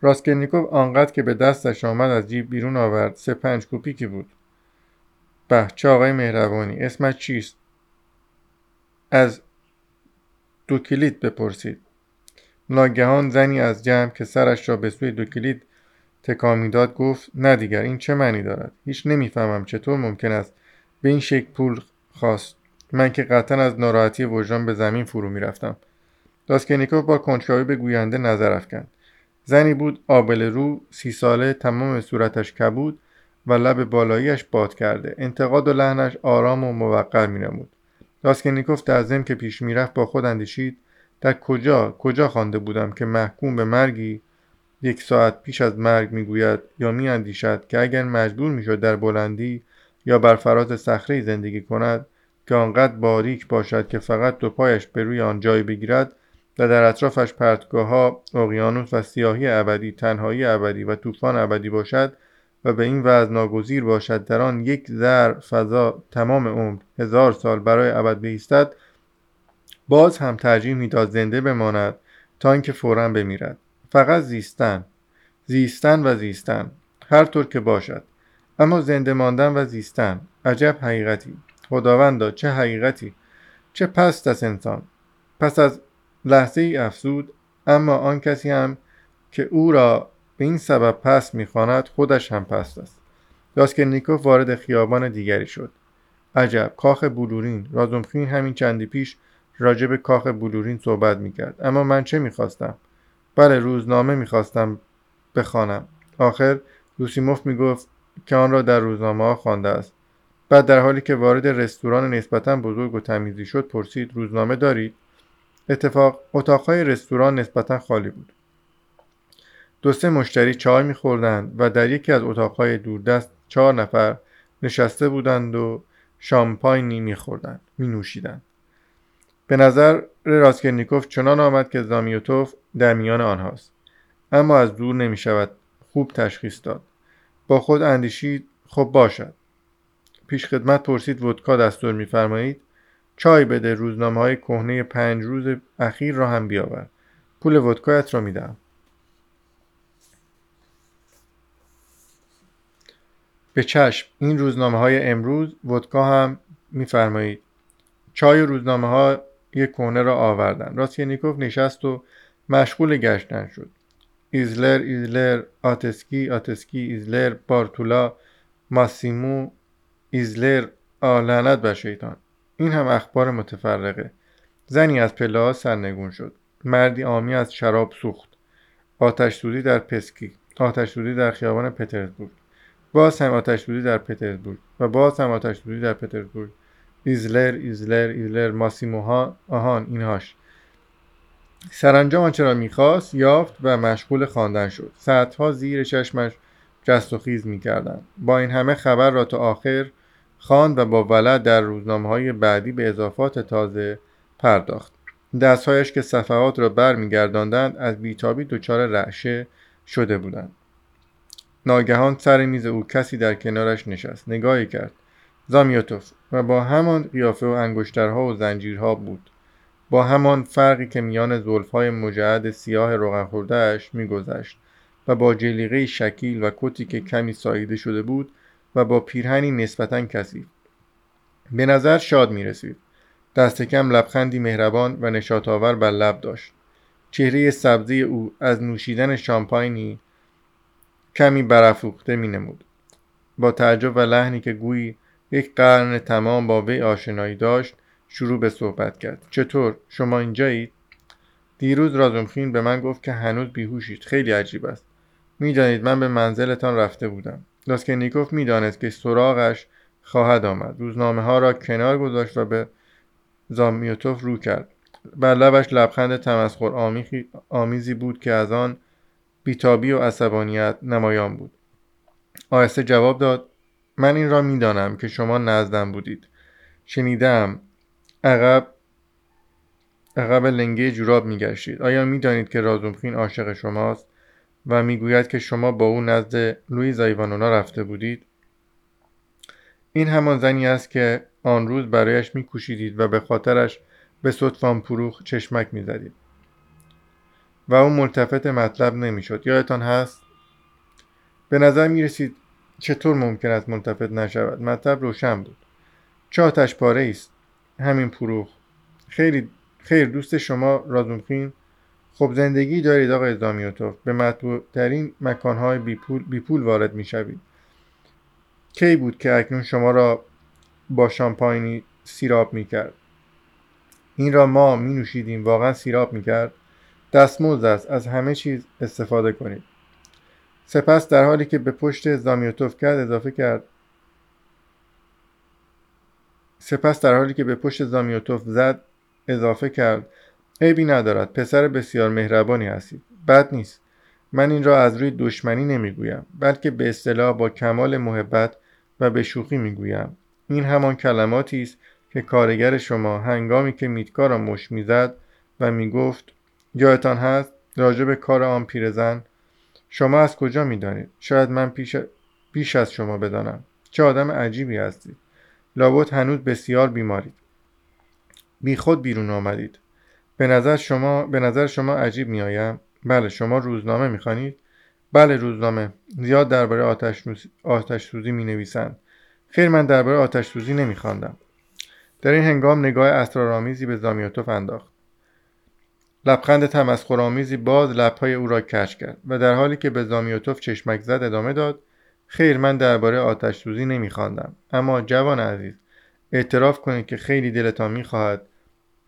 راسکلنیکوف آنقدر که به دستش آمد از جیب بیرون آورد سه پنج کوپیکی بود. به چه آقای مهربانی اسمش چیست؟ از دو کلید بپرسید. ناگهان زنی از جمع که سرش را به سوی دو کلید تکان می‌داد گفت نه دیگر این چه معنی دارد؟ هیچ نمی‌فهمم چطور ممکن است به این شکل پول خواست. من که قطعا از ناراحتی وجدان به زمین فرو می‌رفتم. داسکنیکوف با کنجکاوی به گوینده نظر افکند. زنی بود آبل رو سی ساله تمام صورتش کبود و لب بالاییش باد کرده. انتقاد و لحنش آرام و موقر مینمود. راسکلنیکوف در ضمن که پیش می‌رفت با خود اندیشید در کجا کجا خوانده بودم که محکوم به مرگی یک ساعت پیش از مرگ می‌گوید یا میاندیشد که اگر مجبور می‌شد در بلندی یا بر فراز صخره زندگی کند که آنقدر باریک باشد که فقط دو پایش به روی آن جای بگیرد و در اطرافش پرتگاه ها اقیانوس و سیاهی ابدی تنهایی ابدی و طوفان ابدی باشد و به این وضع ناگزیر باشد. در آن یک ذر فضا تمام عمر هزار سال برای ابد بایستد باز هم ترجیح می‌داد زنده بماند تا اینکه فورا بمیرد. فقط زیستن زیستن و زیستن هر طور که باشد. اما زنده ماندن و زیستن عجب حقیقتی. خداوندا چه حقیقتی چه پست از انسان. پس از لحظه ای افزود اما آن کسی هم که او را به این سبب پست می‌خواند خودش هم پست است. نیکوف وارد خیابان دیگری شد. عجب کاخ بلورین. رازمخین همین چندی پیش راجب کاخ بلورین صحبت می‌کرد. اما من چه می‌خواستم؟ بله روزنامه می‌خواستم بخوانم. آخر لوسیموف می‌گفت که آن را در روزنامه ها خوانده است. بعد در حالی که وارد رستوران نسبتا بزرگ و تمیزی شد پرسید روزنامه دارید؟ اتفاق اتاقهای رستوران نسبتا خالی بود. دو سه مشتری چای میخوردند و در یکی از اتاقهای دوردست چهار نفر نشسته بودند و شامپاینی میخوردند مینوشیدند. به نظر راسکلنیکوف چنان آمد که زامیوتوف در میان آنهاست. اما از دور نمی شود خوب تشخیص داد. با خود اندیشید خب باشد. پیش خدمت پرسید ودکا دستور میفرمایید؟ چای بده روزنامه های کهنه پنج روز اخیر را هم بیاور. پول ودکایت را می‌دهم. به چشم این روزنامه های امروز ودکا هم میفرمایید. چای روزنامه ها یک کهنه را آوردن. راسکینیکوف نشست و مشغول گشتن شد. ایزلر ایزلر آتسکی آتسکی ایزلر بارتولا ماسیمو ایزلر آه لعنت بر شیطان. این هم اخبار متفرقه. زنی از پله سرنگون شد. مردی آمی از شراب سوخت. آتش سوزی در پسکی. آتش سوزی در خیابان پترزبورگ. باز هم آتش سوزی در پترزبورگ. و باز هم آتش سوزی در پترزبورگ. ایزلر ایزلر ایزلر ماسیموها آهان اینهاش. سرانجام آنچه را می‌خواست یافت و مشغول خواندن شد. سطرها زیر چشمش جست و خیز می‌کردند. با این همه خبر را تا آخر خواند و با ولع در روزنامه های بعدی به اضافات تازه پرداخت. دستهایش که صفحات را برمیگرداندند از بیتابی دچار رعشه شده بودند. ناگهان سر میز او کسی در کنارش نشست نگاهی کرد. زامیوتوف و با همان قیافه و انگشترها و زنجیرها بود. با همان فرقی که میان زلفهای مجعد سیاه روغن خوردهاش میگذشت و با جلیقه شکیل و کتی که کمی ساییده شده بود با پیرهنی نسبتا کثیف. به نظر شاد می رسید دست کم لبخندی مهربان و نشاطآور بر لب داشت. چهره سبزی او از نوشیدن شامپاینی کمی برافروخته می نمود با تعجب و لحنی که گویی یک قرن تمام با وی آشنایی داشت شروع به صحبت کرد. چطور؟ شما اینجایید؟ دیروز رازمخین به من گفت که هنوز بیهوشید. خیلی عجیب است. می‌دانید من به منزلتان رفته بودم. لاسکنیکوف می‌دانست که سراغش خواهد آمد. روزنامه ها را کنار گذاشت و به زامیوتوف رو کرد. بر لبش لبخند تمسخر آمیزی بود که از آن بیتابی و عصبانیت نمایان بود. آهسته جواب داد من این را می‌دانم که شما نزدم بودید. شنیدم. عقب عقب لنگه جوراب میگشتید. آیا می‌دانید که رازومخین عاشق شماست؟ و می‌گوید که شما با او نزد لویز ایوانونا رفته بودید. این همان زنی است که آن روز برایش میکوشیدید و به خاطرش به صدفان پروخ چشمک می‌زدید. و او ملتفت مطلب نمی‌شد. یادتان هست؟ به نظر می رسید چطور ممکن است ملتفت نشود؟ مطلب روشن بود. چه آتش پاره است؟ همین پروخ. خیلی خیر دوست شما رازومخین. خب زندگی دارید آقای زامیوتوف. به مطبوع ترین مکانهای بیپول, بیپول وارد می شوید کی بود که اکنون شما را با شامپاینی سیراب می کرد این را ما می نوشیدیم واقعا سیراب می کرد دستمزد است. از همه چیز استفاده کنید. سپس در حالی که به پشت زامیوتوف کرد اضافه کرد. سپس در حالی که به پشت زامیوتوف زد اضافه کرد. عیبی ندارد. پسر بسیار مهربانی هستید. بد نیست. من این را از روی دشمنی نمی‌گویم بلکه به اصطلاح با کمال محبت و به شوخی می‌گویم. این همان کلماتی است که کارگر شما هنگامی که میتکا را مش می‌زد و می‌گفت یادتان هست؟ راجع به کار آن پیرزن شما از کجا می‌دانید؟ شاید من پیش, پیش از شما بدانم. چه آدم عجیبی هستید. لابد هنوز بسیار بیمارید. بی خود بیرون آمدید. به نظر شما به نظر شما عجیب میآیم؟ بله شما روزنامه می‌خوانید؟ بله روزنامه. زیاد درباره آتش, آتش سوزی می نویسند خیر من درباره آتش سوزی نمیخواندم. در این هنگام نگاه اسرارآمیزی به زامیوتوف انداخت. لبخند تمسخرآمیزی باز لبهای او را کش کرد و در حالی که به زامیوتوف چشمک زد ادامه داد خیر من درباره آتش سوزی نمیخواندم. اما جوان عزیز اعتراف کنید که خیلی دلتان می‌خواهد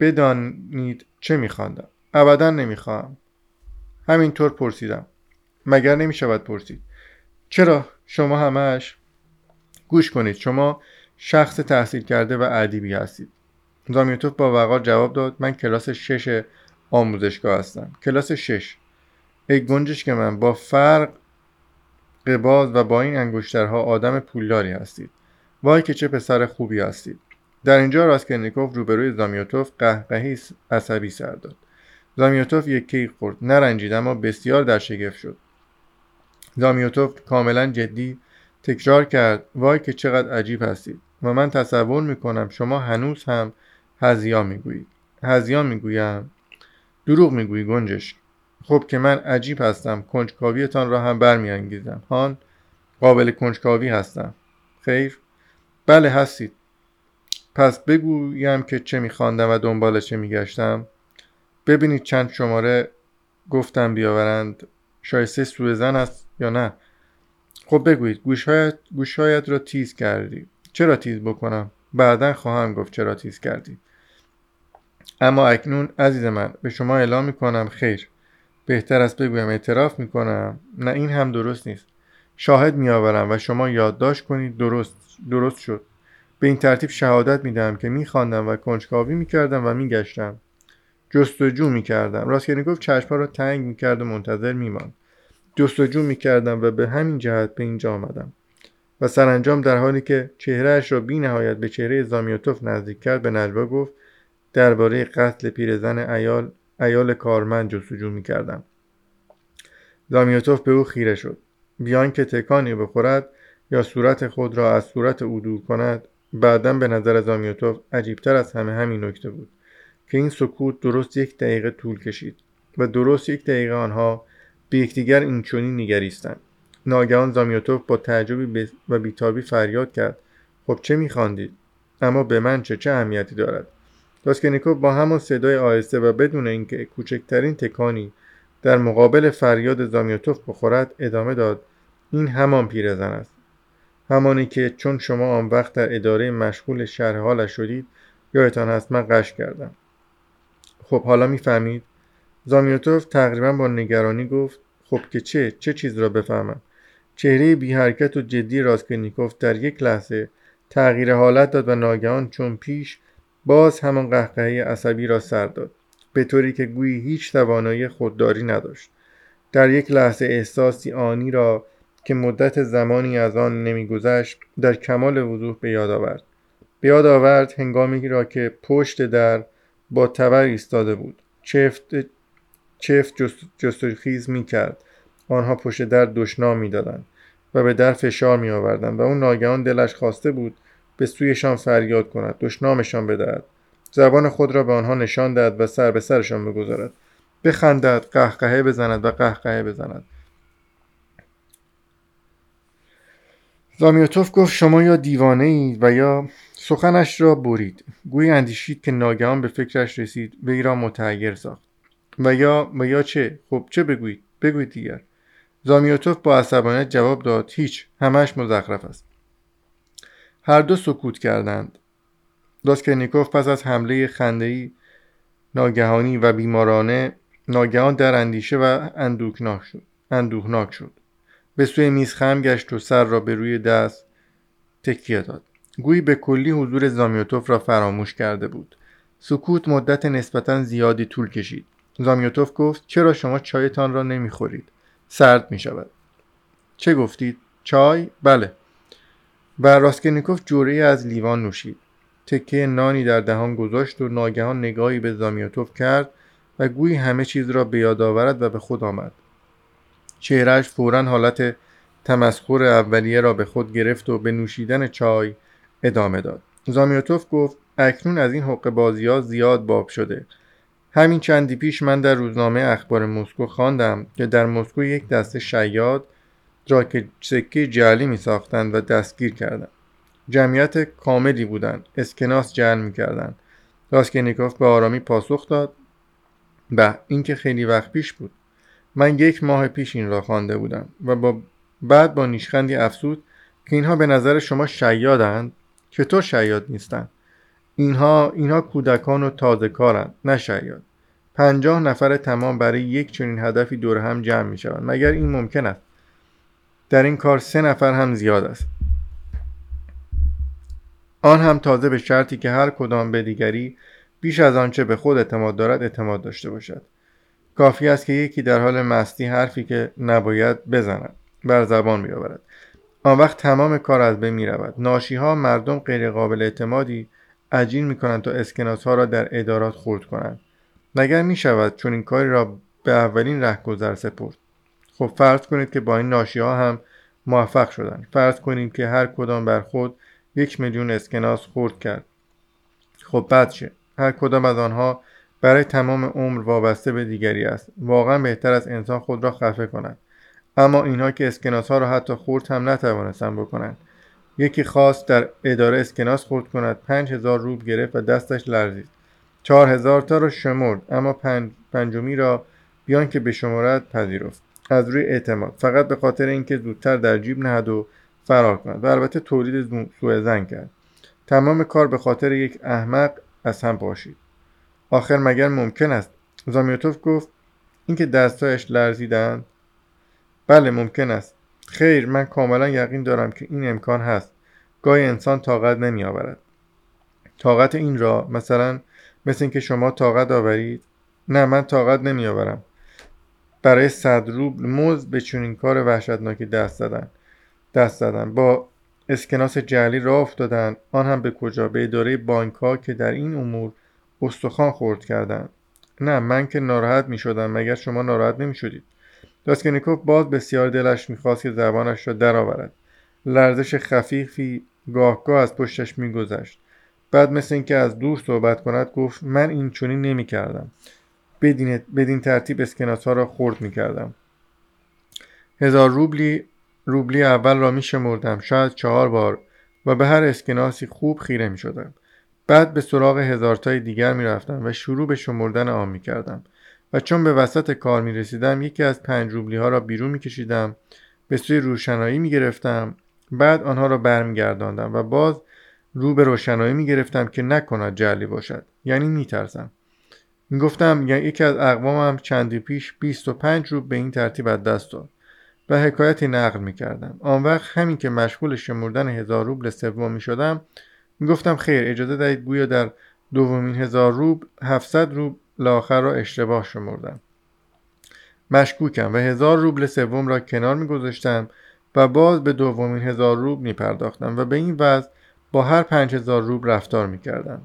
بدانید چه میخواندم. ابدا نمی‌خواهم. همینطور پرسیدم. مگر نمی‌شود پرسید. چرا؟ شما همش گوش کنید. شما شخص تحصیل کرده و ادیبی هستید. زامیوتوف با وقار جواب داد من کلاس شش آموزشگاه هستم. کلاس شش. ای گنجش که من با فرق قباز و با این انگشترها آدم پولداری هستید. وای که چه پسر خوبی هستید. در اینجا راسکرنیکوف روبروی زامیوتوف قهقهی عصبی سر داد. زامیوتوف یک کیک خورد. نرنجید اما بسیار در شگفت شد. زامیوتوف کاملا جدی تکرار کرد. وای که چقدر عجیب هستید. و من تصور می‌کنم شما هنوز هم هزیا می‌گویید. هزیا می‌گویم. دروغ می‌گویی گنجش. خب که من عجیب هستم. کنجکاویتان را هم برمیانگیزم. هان قابل کنجکاوی هستم. خیر؟ بله هستید. پس بگویم که چه میخواندم و دنبال چه میگشتم. ببینید چند شماره گفتم بیاورند. شایسته سوزن است یا نه. خب بگویید گوشهایت, گوشهایت را تیز کردی. چرا تیز بکنم؟ بعدا خواهم گفت چرا تیز کردی. اما اکنون عزیز من به شما اعلام می‌کنم خیر. بهتر است بگویم اعتراف می‌کنم. نه این هم درست نیست. شاهد میآورم و شما یادداشت کنید درست درست شد. به این ترتیب شهادت می‌دهم که میخواندم و کنجکاوی می‌کردم و میگشتم. جستجو می‌کردم. راسکرنیکوف چشمها را تنگ می‌کرد و منتظر میماند. جستجو می‌کردم و به همین جهت به اینجا آمدم. و سرانجام در حالی که چهرهاش را بی نهایت به چهره زامیوتوف نزدیک کرد به نجوا گفت درباره قتل پیرزن ایال ایال کارمند جستجو می‌کردم. زامیوتوف به او خیره شد. بیان که تکانی بخورد یا صورت خود را از صورت او دور کند بعدا به نظر زامیوتوف عجیبتر از همه همین نکته بود که این سکوت درست یک دقیقه طول کشید و درست یک دقیقه آنها به یکدیگر اینچنین نگریستند. ناگهان زامیوتوف با تعجبی و بیتابی فریاد کرد خب چه میخواندید؟ اما به من چه چه اهمیتی دارد؟ راسکنیکوف با همان صدای آهسته و بدون اینکه کوچکترین تکانی در مقابل فریاد زامیوتوف بخورد ادامه داد این همان پیرزن است. همانی که چون شما آن وقت در اداره مشغول شرح حالش شدید یادتان هست من قش کردم. خب حالا می‌فهمید؟ زامیوتوف تقریبا با نگرانی گفت خب که چه؟ چه چیز را بفهمم؟ چهره بی حرکت و جدی راسکنیکوف در یک لحظه تغییر حالت داد و ناگهان چون پیش باز همان قهقهه عصبی را سر داد. به طوری که گویی هیچ توانایی خودداری نداشت. در یک لحظه احساسی آنی را که مدت زمانی از آن نمیگذشت در کمال وضوح به یاد آورد. به یاد آورد هنگامی را که پشت در با تبر ایستاده بود. چفت چفت جستخیز می کرد آنها پشت در دشنام می‌دادند و به در فشار می آوردند و اون ناگهان دلش خواسته بود به سویشان فریاد کند دشنامشان بدهد. زبان خود را به آنها نشان دهد و سر به سرشان بگذارد. بخندد قهقهه بزند و قهقهه بزند. زامیوتوف گفت شما یا دیوانه اید و یا سخنش را برید. گویی اندیشید که ناگهان به فکرش رسید وی را متحیر ساخت. و یا و یا چه؟ خب چه بگویید؟ بگویید دیگر. زامیوتوف با عصبانیت جواب داد هیچ همش مزخرف است. هر دو سکوت کردند. داسکرنیکوف پس از حمله خندهای ناگهانی و بیمارانه ناگهان در اندیشه و اندوهناک شد. اندوهناک شد. به سوی میز خم گشت و سر را به روی دست تکیه داد. گویی به کلی حضور زامیوتوف را فراموش کرده بود. سکوت مدت نسبتا زیادی طول کشید. زامیوتوف گفت چرا شما چایتان را نمی‌خورید؟ سرد می شود چه گفتید؟ چای؟ بله. و راسکنیکوف جوره از لیوان نوشید. تکه نانی در دهان گذاشت و ناگهان نگاهی به زامیوتوف کرد و گویی همه چیز را به یاد آورد و به خود آمد. چهرهش فورا حالت تمسخر اولیه را به خود گرفت و به نوشیدن چای ادامه داد. زامیوتوف گفت اکنون از این حق بازی ها زیاد باب شده. همین چندی پیش من در روزنامه اخبار مسکو خواندم که در مسکو یک دسته شیاد را که سکه جعلی می ساختند و دستگیر کردند. جمعیت کاملی بودند اسکناس جعل می کردند راسکینیکوف به آرامی پاسخ داد به این که خیلی وقت پیش بود. من یک ماه پیش این را خوانده بودم و با بعد با نیشخندی افسود که اینها به نظر شما شیادند؟ چطور شیاد نیستند اینها اینها کودکان و تازه کارند نه شیاد. پنجاه نفر تمام برای یک چنین هدفی دور هم جمع می شوند. مگر این ممکن است؟ در این کار سه نفر هم زیاد است. آن هم تازه به شرطی که هر کدام به دیگری بیش از آنچه به خود اعتماد دارد اعتماد داشته باشد. کافی است که یکی در حال مستی حرفی که نباید بزند بر زبان بیاورد. آن وقت تمام کار از بین می رود ناشی ها مردم غیر قابل اعتمادی عجین می کنند تا اسکناس ها را در ادارات خورد کنند. مگر می شود چون این کاری را به اولین رهگذر سپرد؟ خب فرض کنید که با این ناشی ها هم موفق شدند. فرض کنید که هر کدام بر خود یک میلیون اسکناس خورد کرد. خب بعد هر کدام از آنها برای تمام عمر وابسته به دیگری است. واقعا بهتر از انسان خود را خفه کند. اما اینها که اسکناس ها را حتی خورد هم نتوانستند بکنند. یکی خواست در اداره اسکناس خورد کند. پنج هزار روب گرفت و دستش لرزید. چهار هزار تا را شمرد. اما پنج پنجمی را بیان که به شمارت پذیرفت. از روی اعتماد. فقط به خاطر اینکه زودتر در جیب نهد و فرار کند. و البته تولید سوء زن کرد. تمام کار به خاطر یک احمق از هم پاشید. آخر مگر ممکن است؟ زامیوتوف گفت اینکه دستایش لرزیدند بله ممکن است. خیر من کاملا یقین دارم که این امکان هست. گاهی انسان طاقت نمی آورد طاقت این را؟ مثلا مثل اینکه شما طاقت آورید؟ نه من طاقت نمی آورم برای صد روبل موز به چنین کار وحشتناکی دست زدن. دست زدن. با اسکناس جعلی راه افتادن. آن هم به کجا؟ به اداره بانک ها که در این امور استخوان خورد کردند نه من که ناراحت می شدم مگر شما ناراحت نمی شدید داسکنیکوف باز بسیار دلش می‌خواست که زبانش را درآورد. لرزش خفیفی گاهگاه از پشتش میگذشت. بعد مثل اینکه از دور صحبت کند گفت من این چونی نمی کردم بدین, بدین ترتیب اسکناس ها را خورد می کردم هزار روبلی روبلی اول را می شمردم شاید چهار بار و به هر اسکناسی خوب خیره می شدم بعد به سراغ هزارتای دیگر می رفتم و شروع به شمردن آن می کردم و چون به وسط کار می رسیدم یکی از پنج روبلی ها را بیرون می کشیدم به سوی روشنایی می گرفتم بعد آنها را برمیگرداندم و باز رو به روشنایی می گرفتم که نکند جعلی باشد یعنی می ترسم می گفتم یعنی یکی از اقوامم چندی پیش 25 روب به این ترتیب از دست داد و حکایتی نقل می کردم آن وقت همین که مشغول شمردن هزار روبل سوم می شدم می گفتم خیر اجازه دهید گویا در دومین هزار روب 700 روب لاخر را اشتباه شمردم. مشکوکم و هزار روبل سوم را کنار می گذاشتم و باز به دومین هزار روب می پرداختم و به این وضع با هر پنج هزار روب رفتار می کردم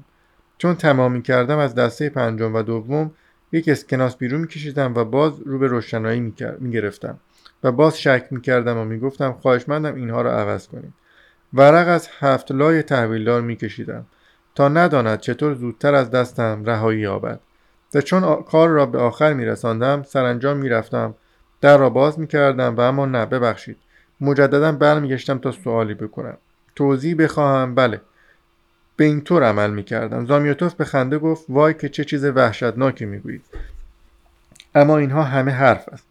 چون تمام می کردم از دسته پنجم و دوم یک اسکناس بیرون می کشیدم و باز رو به روشنایی می گرفتم و باز شک می کردم و می گفتم خواهشمندم اینها را عوض کنید ورق از هفت لای تحویلدار می کشیدم تا نداند چطور زودتر از دستم رهایی یابد. و چون کار را به آخر می رساندم سرانجام می رفتم در را باز می کردم و اما نه ببخشید. مجددا برمیگشتم تا سوالی بکنم. توضیح بخواهم بله. به این طور عمل می کردم زامیوتوف به خنده گفت وای که چه چیز وحشتناکی می گویید اما اینها همه حرف است.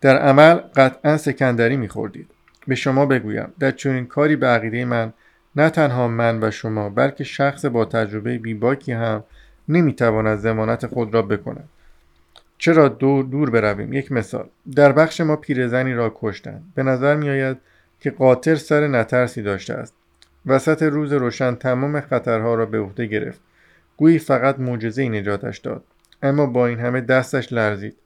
در عمل قطعا سکندری می خوردید به شما بگویم. در چنین کاری به عقیده من نه تنها من و شما بلکه شخص با تجربه بیباکی هم نمی‌تواند زمانت خود را بکند. چرا دور دور برویم؟ یک مثال. در بخش ما پیرزنی را کشتند. به نظر میآید که قاطر سر نترسی داشته است. وسط روز روشن تمام خطرها را به عهده گرفت. گویی فقط معجزه نجاتش داد. اما با این همه دستش لرزید.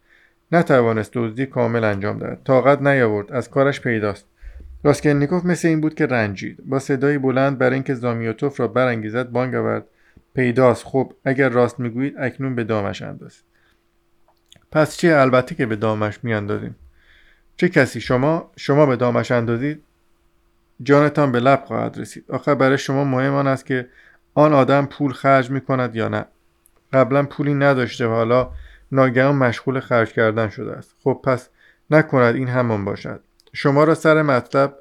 نتوانست دزدی کامل انجام دهد. طاقت نیاورد. از کارش پیداست. راسکلنیکوف مثل این بود که رنجید. با صدایی بلند برای اینکه زامیوتوف را برانگیزد بانگ آورد. پیداست. خب اگر راست می‌گویید اکنون به دامش اندازید. پس چه البته که به دامش میاندازیم. چه کسی؟ شما؟ شما به دامش اندازید؟ جانتان به لب خواهد رسید. آخر برای شما مهم آن است که آن آدم پول خرج می کند یا نه. قبلا پولی نداشته و حالا ناگهان مشغول خرج کردن شده است. خب پس نکند این همان باشد. شما را سر مطلب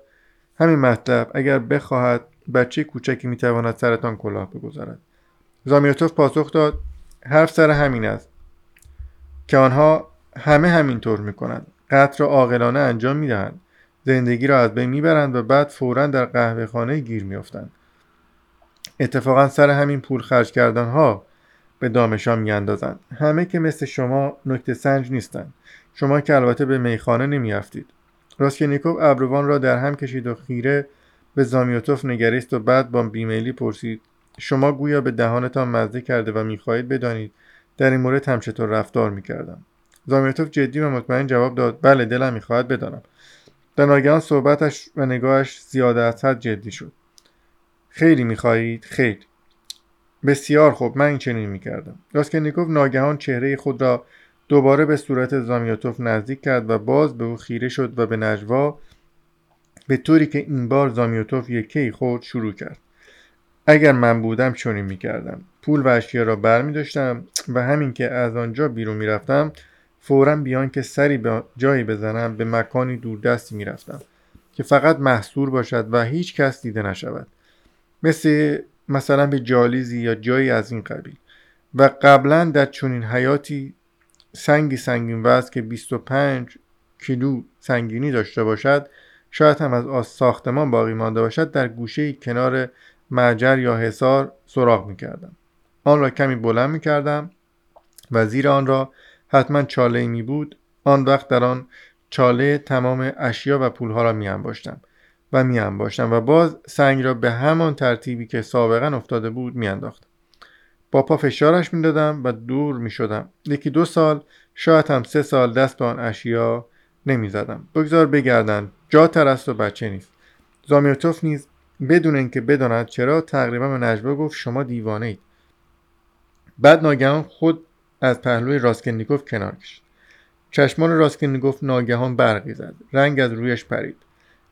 همین مطلب اگر بخواهد بچه کوچکی می‌تواند سرتان کلاه بگذارد. زامیوتوف پاسخ داد حرف سر همین است که آنها همه همینطور می‌کنند. قتل را عاقلانه انجام می‌دهند. زندگی را از بین می‌برند و بعد فورا در قهوه خانه گیر میافتند. اتفاقا سر همین پول خرج کردن ها به دامشان میاندازند. همه که مثل شما نکته سنج نیستند. شما که البته به میخانه نمیافتید راسکینیکوف ابروان را در هم کشید و خیره به زامیوتوف نگریست و بعد با بیمیلی پرسید شما گویا به دهانتان مزه کرده و می‌خواهید بدانید در این مورد هم چطور رفتار می‌کردم؟ زامیوتوف جدی و مطمئن جواب داد بله دلم می‌خواهد بدانم. در ناگهان صحبتش و نگاهش زیاده از حد جدی شد. خیلی می‌خواهید؟ خیر. بسیار خوب من این چنین می‌کردم. راسکلنیکوف ناگهان چهره خود را دوباره به صورت زامیاتوف نزدیک کرد و باز به او خیره شد و به نجوا به طوری که این بار زامیوتوف یکی خود شروع کرد. اگر من بودم چنین می‌کردم. پول و اشیا را بر می داشتم و همین که از آنجا بیرون می‌رفتم فورا بیان که سری به جایی بزنم به مکانی دوردستی می‌رفتم که فقط محصور باشد و هیچ کس دیده نشود. مثل مثلا به جالیزی یا جایی از این قبیل. و قبلا در چنین حیاتی سنگی سنگین وزن که 25 کیلو سنگینی داشته باشد شاید هم از آس ساختمان باقی مانده باشد در گوشه کنار معجر یا حصار سراغ می‌کردم آن را کمی بلند می‌کردم و زیر آن را حتما چاله می بود آن وقت در آن چاله تمام اشیا و پولها را می انباشتم و می انباشتم و باز سنگ را به همان ترتیبی که سابقا افتاده بود می انداختم. با فشارش می دادم و دور می شدم. یکی دو سال شاید هم سه سال دست به آن اشیا نمی زدم. بگذار بگردن جا ترست و بچه نیست. زامیرتوف نیز بدون اینکه بداند چرا تقریبا به نجبه گفت شما دیوانه اید. بعد ناگهان خود از پهلوی راسکلنیکوف کنار کشید چشمان راسکلنیکوف ناگهان برقی زد رنگ از رویش پرید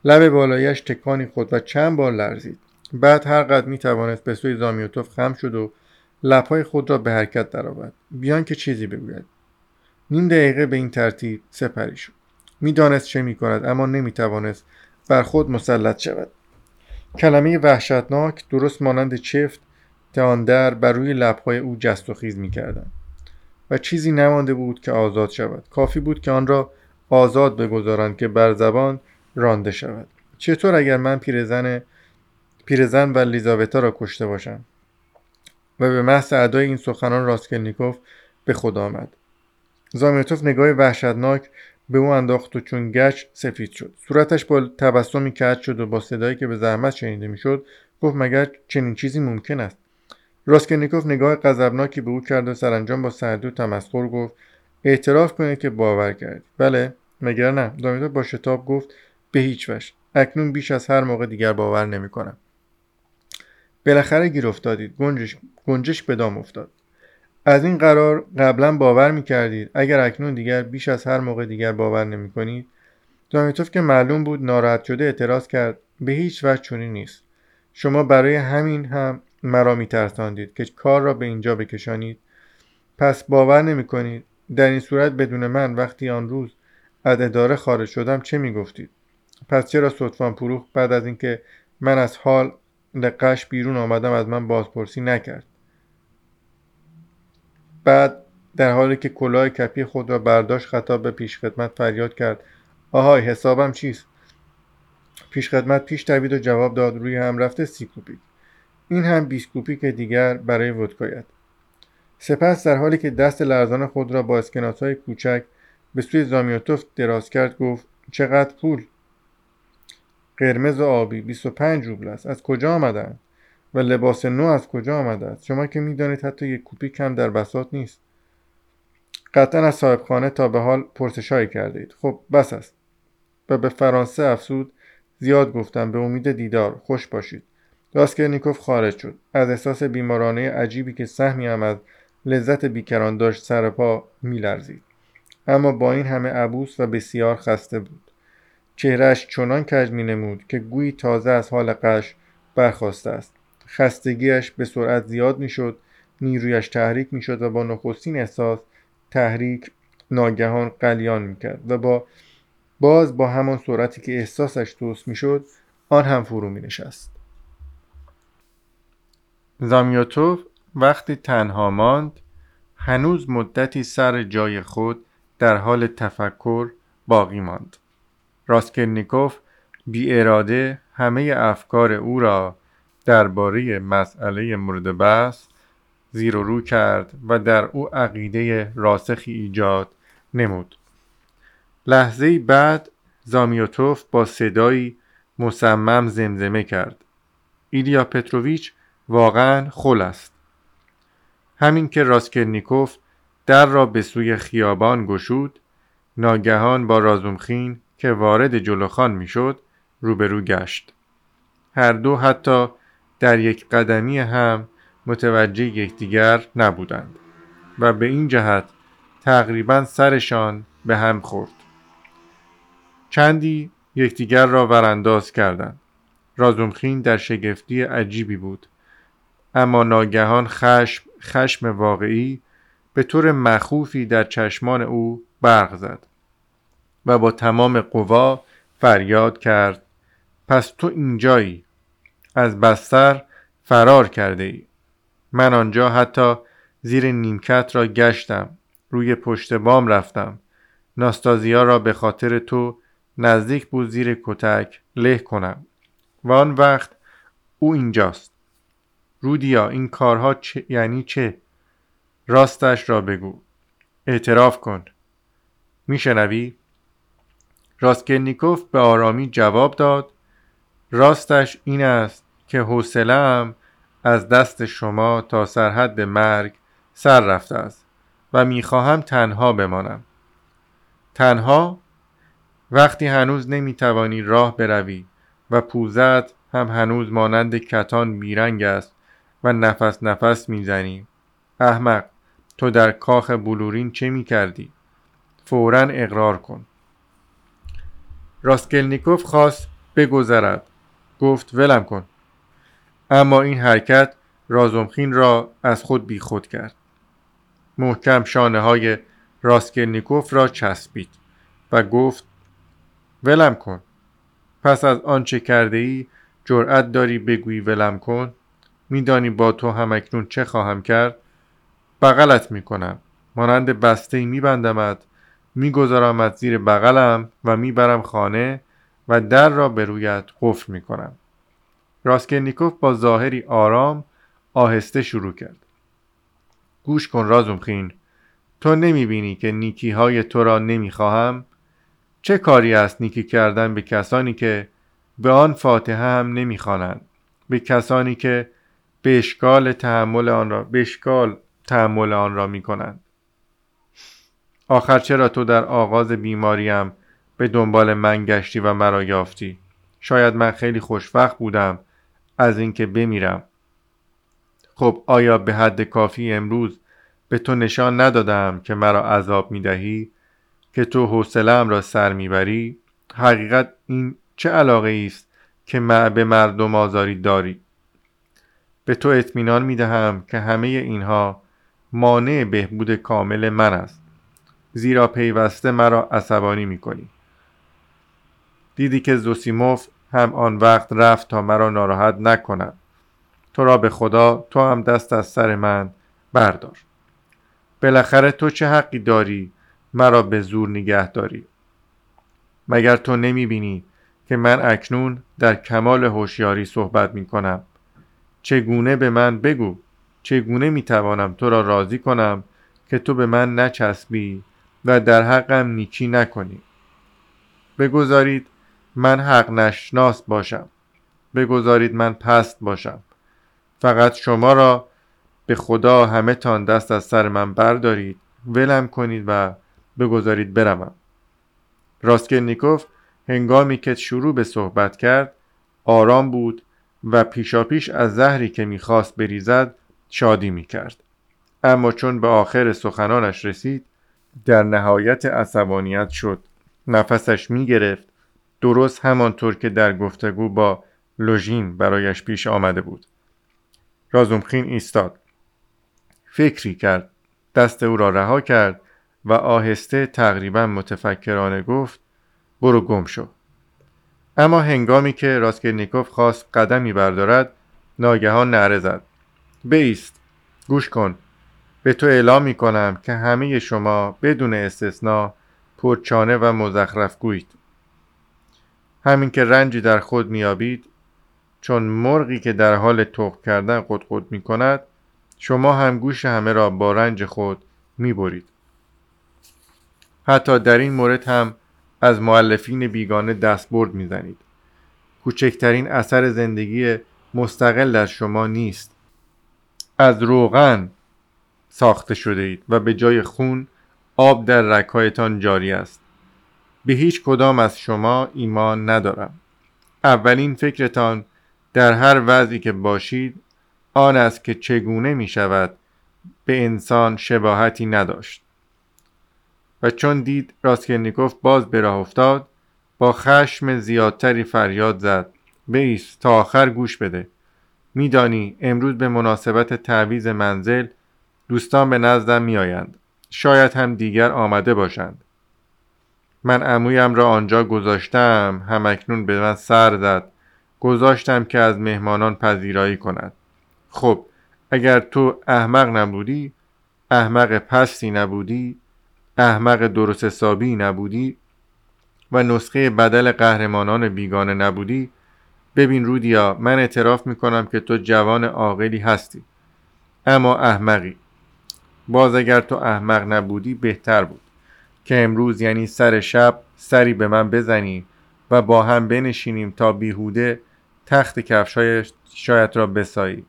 لب بالایش تکانی خود و چند بار لرزید بعد هر قدر می توانست به سوی زامیوتوف خم شد و لبهای خود را به حرکت درآورد. بیان که چیزی بگوید. نیم دقیقه به این ترتیب سپری شد. می‌دانست چه می کند اما نمی توانست بر خود مسلط شود. کلمه وحشتناک درست مانند چفت در بر روی لبهای او جست و خیز می کردن. و چیزی نمانده بود که آزاد شود. کافی بود که آن را آزاد بگذارند که بر زبان رانده شود. چطور اگر من پیرزن پیرزن و لیزاوتا را کشته باشم؟ و به محض ادای این سخنان راسکلنیکوف به خود آمد. زامیرتوف نگاه وحشتناک به او انداخت و چون گچ سفید شد. صورتش با تبسمی کج شد و با صدایی که به زحمت شنیده می‌شد گفت مگر چنین چیزی ممکن است؟ راسکلنیکوف نگاه غضبناکی به او کرد و سرانجام با سردو تمسخر گفت اعتراف کنید که باور کرد بله مگر نه؟ دامیتا با شتاب گفت به هیچ وجه. اکنون بیش از هر موقع دیگر باور نمی‌کنم. بالاخره گیر افتادید. گنجش, گنجش به دام افتاد. از این قرار قبلا باور می‌کردید. اگر اکنون دیگر بیش از هر موقع دیگر باور نمی‌کنید. دامیتوف که معلوم بود ناراحت شده اعتراض کرد. به هیچ وجه چنین نیست. شما برای همین هم مرا میترساندید که کار را به اینجا بکشانید. پس باور نمی کنید در این صورت بدون من وقتی آن روز از اداره خارج شدم چه می گفتید پس چرا صدفان پروخ بعد از اینکه من از حال قش بیرون آمدم از من بازپرسی نکرد. بعد در حالی که کلاه کپی خود را برداشت خطاب به پیشخدمت فریاد کرد. آهای حسابم چیست؟ پیشخدمت پیش دوید و جواب داد روی هم رفته سی کوپیک. این هم 20 کوپیک دیگر برای ودکایت. سپس در حالی که دست لرزان خود را با اسکناس های کوچک به سوی زامیوتوف دراز کرد گفت چقدر پول؟ قرمز و آبی 25 روبل است. از کجا آمدن؟ و لباس نو از کجا آمده است؟ شما که می‌دانید حتی یک کوپی کم در بساط نیست. قطعا از صاحب خانه تا به حال پرسشهایی کرده اید. خب بس است. و به فرانسه افسود زیاد گفتم به امید دیدار. خوش باشید. راسکرنیکوف خارج شد. از احساس بیمارانه عجیبی که سهمی هم از لذت بیکران داشت سر پا میلرزید. اما با این همه عبوس و بسیار خسته بود. چهرهش چنان کج می نمود که گویی تازه از حال قش برخواسته است. خستگیش به سرعت زیاد می شد نیرویش تحریک می شد و با نخستین احساس تحریک ناگهان قلیان می کرد و با باز با همان سرعتی که احساسش توست می شد آن هم فرو می نشست زامیوتوف وقتی تنها ماند هنوز مدتی سر جای خود در حال تفکر باقی ماند. راسکلنیکوف بی اراده همه افکار او را درباره مسئله مورد بحث زیر و رو کرد و در او عقیده راسخی ایجاد نمود. لحظه بعد زامیوتوف با صدایی مصمم زمزمه کرد. ایلیا پتروویچ واقعا خل است. همین که راسکلنیکوف در را به سوی خیابان گشود ناگهان با رازومخین که وارد جلوخان می‌شد روبرو گشت. هر دو حتی در یک قدمی هم متوجه یکدیگر نبودند و به این جهت تقریبا سرشان به هم خورد. چندی یکدیگر را ورانداز کردند. رازومخین در شگفتی عجیبی بود اما ناگهان خشم خشم واقعی به طور مخوفی در چشمان او برق زد. و با تمام قوا فریاد کرد. پس تو اینجایی. از بستر فرار کرده ای. من آنجا حتی زیر نیمکت را گشتم. روی پشت بام رفتم. ناستازیا را به خاطر تو نزدیک بود زیر کتک له کنم. و آن وقت او اینجاست. رودیا این کارها چه یعنی چه؟ راستش را بگو. اعتراف کن. میشنوی؟ راسکلنیکوف به آرامی جواب داد. راستش این است که حوصلهام از دست شما تا سرحد مرگ سر رفته است و می‌خواهم تنها بمانم. تنها؟ وقتی هنوز نمی‌توانی راه بروی و پوزت هم هنوز مانند کتان بیرنگ است و نفس نفس می‌زنی. احمق تو در کاخ بلورین چه می‌کردی؟ فورا اقرار کن. راسکلنیکوف خواست بگذرد. گفت ولم کن. اما این حرکت رازومخین را از خود بیخود کرد. محکم شانه های راسکلنیکوف را چسبید و گفت ولم کن. پس از آنچه کرده ای جرأت داری بگویی ولم کن. میدانی با تو همکنون چه خواهم کرد؟ بغلت می‌کنم. مانند بسته میبندمت میگذارمت زیر بغلم و می‌برم خانه و در را به رویت قفل می‌کنم. راسکلنیکوف با ظاهری آرام آهسته شروع کرد. گوش کن رازومخین تو نمی‌بینی که نیکی های تو را نمی‌خواهم؟ چه کاری است نیکی کردن به کسانی که به آن فاتحه هم نمی‌خوانند؟ به کسانی که به اشکال تحمل آن را به اشکال تحمل آن را می‌کنند. آخر چرا تو در آغاز بیماریم؟ به دنبال من گشتی و مرا یافتی. شاید من خیلی خوشوقت بودم از اینکه بمیرم. خب آیا به حد کافی امروز به تو نشان ندادم که مرا عذاب می دهی که تو حوصلهام را سر می‌بری؟ حقیقت این چه علاقه است که به مردم آزاری داری؟ به تو اطمینان می دهم که همه اینها مانع بهبود کامل من است. زیرا پیوسته مرا عصبانی می‌کنی. دیدی که زوسیموف هم آن وقت رفت تا مرا ناراحت نکند. تو را به خدا تو هم دست از سر من بردار. بالاخره تو چه حقی داری مرا به زور نگه داری؟ مگر تو نمی بینی که من اکنون در کمال هوشیاری صحبت می کنم چگونه به من بگو؟ چگونه می توانم تو را راضی کنم که تو به من نچسبی و در حقم نیکی نکنی بگذارید من حق نشناس باشم. بگذارید من پست باشم. فقط شما را به خدا همه تان دست از سر من بردارید ولم کنید و بگذارید بروم. راسکلنیکوف هنگامی که شروع به صحبت کرد آرام بود و پیشاپیش از زهری که می‌خواست بریزد شادی می‌کرد. اما چون به آخر سخنانش رسید در نهایت عصبانیت شد. نفسش می‌گرفت. درست همانطور که در گفتگو با لوژین برایش پیش آمده بود. رازومخین ایستاد. فکری کرد. دست او را رها کرد و آهسته تقریبا متفکرانه گفت برو گم شو. اما هنگامی که راسکلنیکوف خواست قدمی بردارد ناگهان نعره زد. بیست. گوش کن. به تو اعلام می کنم که همه شما بدون استثنا پرچانه و مزخرف گویید همین که رنجی در خود میابید چون مرغی که در حال تخم کردن قدقد می کند شما هم گوش همه را با رنج خود می برید. حتی در این مورد هم از معلفین بیگانه دستبرد می‌زنید. کوچکترین اثر زندگی مستقل از شما نیست. از روغن ساخته شده اید و به جای خون آب در رکایتان جاری است. به هیچ کدام از شما ایمان ندارم. اولین فکرتان در هر وضعی که باشید آن است که چگونه می شود به انسان شباهتی نداشت. و چون دید راسکلنیکوف باز به راه افتاد با خشم زیادتری فریاد زد. بیس تا آخر گوش بده. میدانی امروز به مناسبت تعویز منزل دوستان به نزدم میآیند. شاید هم دیگر آمده باشند. من عمویم را آنجا گذاشتم همکنون به من سر زد. گذاشتم که از مهمانان پذیرایی کند. خب اگر تو احمق نبودی احمق پستی نبودی احمق درست حسابی نبودی و نسخه بدل قهرمانان بیگانه نبودی ببین رودیا من اعتراف می‌کنم که تو جوان عاقلی هستی. اما احمقی. باز اگر تو احمق نبودی بهتر بود. که امروز یعنی سر شب سری به من بزنی و با هم بنشینیم تا بیهوده تخت کفشای شاید را بسایی.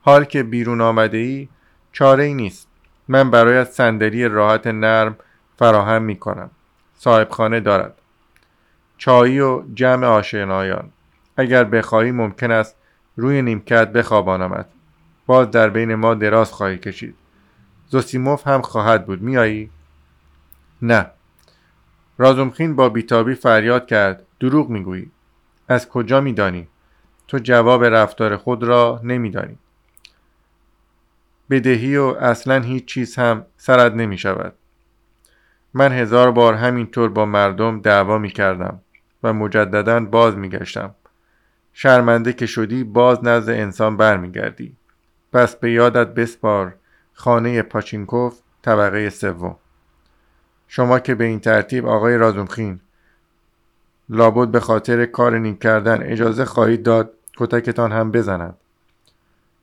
حال که بیرون آمده ای چاره ای نیست. من برایت صندلی راحت نرم فراهم می کنم صاحب خانه دارد. چایی و جمع آشنایان. اگر بخواهی ممکن است روی نیمکت بخوابانمت. باز در بین ما دراز خواهی کشید. زوسیموف هم خواهد بود. میایی؟ نه. رازومخین با بیتابی فریاد کرد. دروغ می‌گویی. از کجا میدانی؟ تو جواب رفتار خود را نمیدانی. بدهی و اصلا هیچ چیز هم سرد نمی شود من هزار بار همینطور با مردم دعوا می کردم و مجددا باز می گشتم شرمنده که شدی باز نزد انسان برمیگردی. پس به یادت بسپار خانه پاچینکوف طبقه سوم. شما که به این ترتیب آقای رازومخین لابد به خاطر کار نیم کردن اجازه خواهید داد کتکتان هم بزند.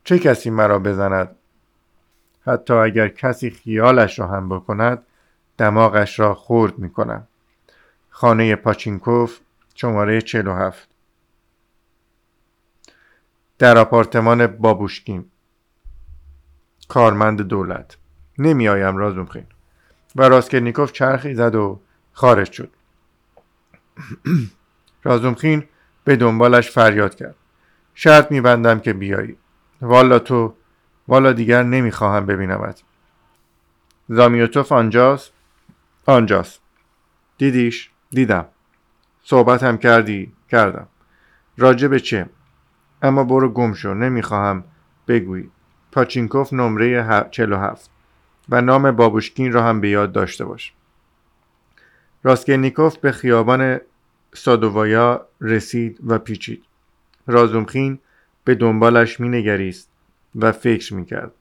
چه کسی مرا بزند؟ حتی اگر کسی خیالش را هم بکند دماغش را خورد می کنم. خانه پاچینکوف شماره 47 در آپارتمان بابوشکین. کارمند دولت. نمی آیم رازومخین و راسکلنیکوف چرخی زد و خارج شد. رازومخین به دنبالش فریاد کرد. شرط میبندم که بیایی. والا تو والا دیگر نمی‌خواهم ببینمت. زامیوتوف آنجاست؟ آنجاست. دیدیش؟ دیدم. صحبت هم کردی؟ کردم. راجع به چه؟ اما برو گم شو. نمی‌خواهم بگویی. پاچینکوف نمره 47 و نام بابوشکین را هم به یاد داشته باش. راسکلنیکوف به خیابان سادووایا رسید و پیچید. رازومخین به دنبالش مینگریست و فکر می‌کرد.